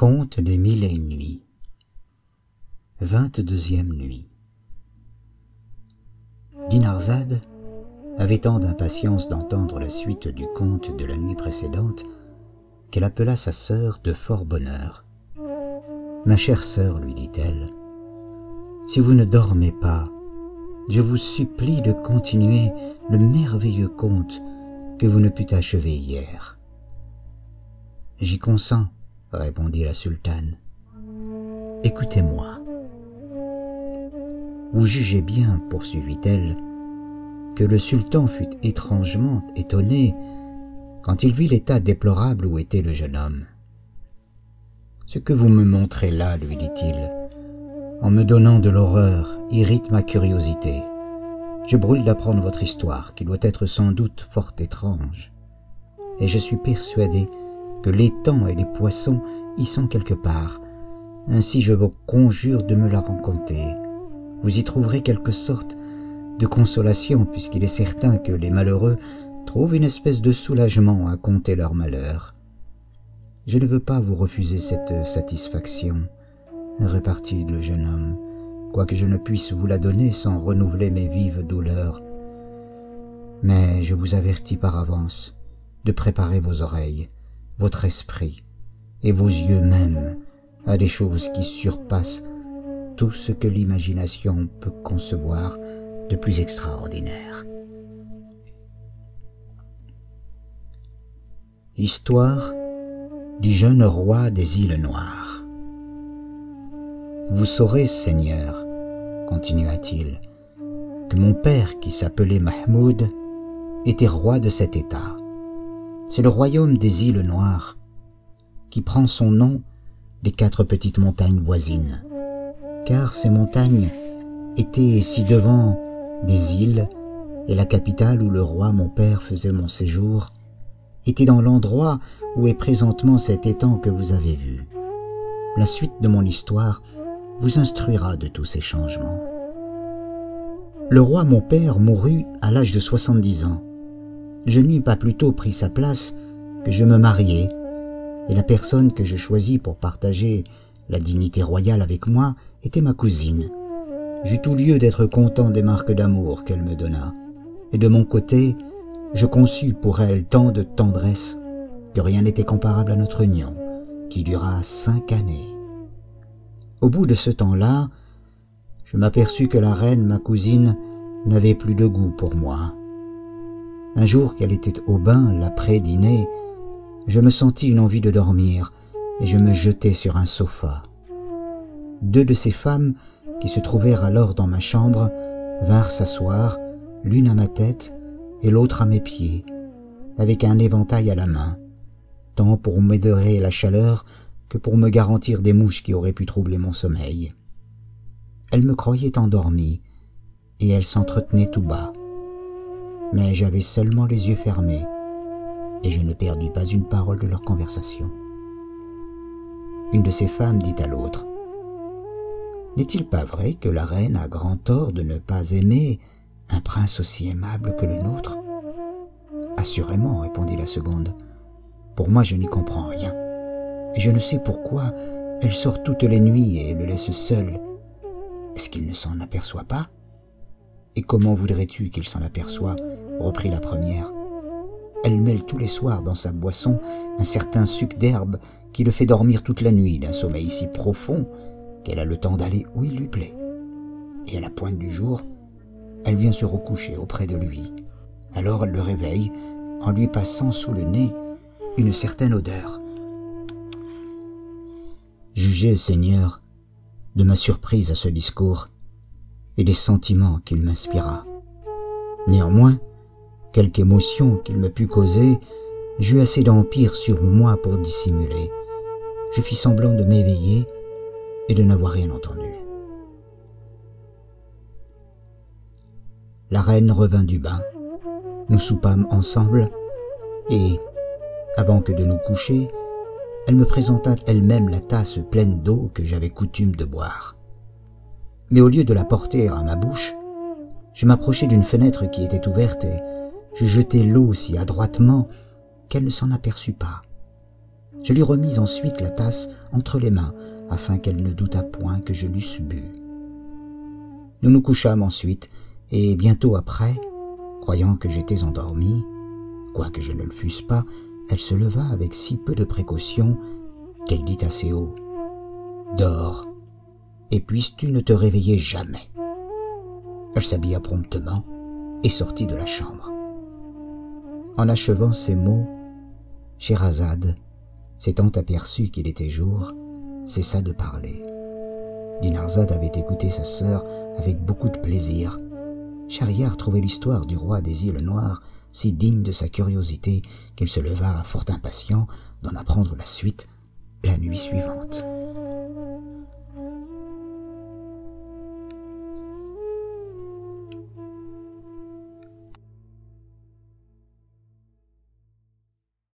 Conte des mille et nuits. Vingt-deuxième nuit. Dinarzade avait tant d'impatience d'entendre la suite du conte de la nuit précédente qu'elle appela sa sœur de fort bonne heure. Ma chère sœur, lui dit-elle, si vous ne dormez pas, je vous supplie de continuer le merveilleux conte que vous ne pûtes achever hier. J'y consens, répondit la sultane. Écoutez-moi. Vous jugez bien, poursuivit-elle, que le sultan fut étrangement étonné quand il vit l'état déplorable où était le jeune homme. Ce que vous me montrez là, lui dit-il, en me donnant de l'horreur, irrite ma curiosité. Je brûle d'apprendre votre histoire, qui doit être sans doute fort étrange, et je suis persuadé que l'étang et les poissons y sont quelque part. Ainsi je vous conjure de me la rencontrer. Vous y trouverez quelque sorte de consolation, puisqu'il est certain que les malheureux trouvent une espèce de soulagement à compter leur malheur. Je ne veux pas vous refuser cette satisfaction, repartit le jeune homme, quoique je ne puisse vous la donner sans renouveler mes vives douleurs. Mais je vous avertis par avance de préparer vos oreilles, votre esprit et vos yeux même à des choses qui surpassent tout ce que l'imagination peut concevoir de plus extraordinaire. Histoire du jeune roi des îles Noires. Vous saurez, Seigneur, continua-t-il, que mon père, qui s'appelait Mahmoud, était roi de cet État c'est le royaume des îles Noires, qui prend son nom des quatre petites montagnes voisines, car ces montagnes étaient ci-devant des îles, et la capitale où le roi mon père faisait mon séjour était dans l'endroit où est présentement cet étang que vous avez vu. La suite de mon histoire vous instruira de tous ces changements. Le roi mon père mourut à l'âge de 70 ans je n'eus pas plus tôt pris sa place que je me mariai, et la personne que je choisis pour partager la dignité royale avec moi était ma cousine. J'eus tout lieu d'être content des marques d'amour qu'elle me donna, et de mon côté, je conçus pour elle tant de tendresse que rien n'était comparable à notre union, qui dura cinq années. Au bout de ce temps-là, je m'aperçus que la reine, ma cousine, n'avait plus de goût pour moi. Un jour qu'elle était au bain, l'après-dîner, je me sentis une envie de dormir et je me jetai sur un sofa. Deux de ces femmes, qui se trouvèrent alors dans ma chambre, vinrent s'asseoir, l'une à ma tête et l'autre à mes pieds, avec un éventail à la main, tant pour m'aider la chaleur que pour me garantir des mouches qui auraient pu troubler mon sommeil. Elles me croyaient endormi, et elles s'entretenaient tout bas mais j'avais seulement les yeux fermés, et je ne perdis pas une parole de leur conversation. Une de ces femmes dit à l'autre, N'est-il pas vrai que la reine a grand tort de ne pas aimer un prince aussi aimable que le nôtre? Assurément, répondit la seconde. Pour moi, je n'y comprends rien. Et je ne sais pourquoi elle sort toutes les nuits et le laisse seul. Est-ce qu'il ne s'en aperçoit pas? Et comment voudrais-tu qu'il s'en aperçoit reprit la première. Elle mêle tous les soirs dans sa boisson un certain suc d'herbe qui le fait dormir toute la nuit d'un sommeil si profond qu'elle a le temps d'aller où il lui plaît. Et à la pointe du jour, elle vient se recoucher auprès de lui. Alors elle le réveille en lui passant sous le nez une certaine odeur. Jugez, Seigneur, de ma surprise à ce discours et des sentiments qu'il m'inspira. Néanmoins, quelque émotion qu'il me pût causer, j'eus assez d'empire sur moi pour dissimuler. Je fis semblant de m'éveiller et de n'avoir rien entendu. La reine revint du bain. Nous soupâmes ensemble et, avant que de nous coucher, elle me présenta elle-même la tasse pleine d'eau que j'avais coutume de boire mais au lieu de la porter à ma bouche, je m'approchai d'une fenêtre qui était ouverte et je jetai l'eau si adroitement qu'elle ne s'en aperçut pas. Je lui remis ensuite la tasse entre les mains, afin qu'elle ne doutât point que je l'eusse bu. Nous nous couchâmes ensuite, et bientôt après, croyant que j'étais endormi, quoique je ne le fusse pas, elle se leva avec si peu de précaution qu'elle dit assez haut Dors, et puisses-tu ne te réveiller jamais. Elle s'habilla promptement et sortit de la chambre. En achevant ces mots, Sherazade, s'étant aperçu qu'il était jour, cessa de parler. Dinarzade avait écouté sa sœur avec beaucoup de plaisir. Schahriar trouvait l'histoire du roi des îles Noires si digne de sa curiosité qu'il se leva fort impatient d'en apprendre la suite la nuit suivante.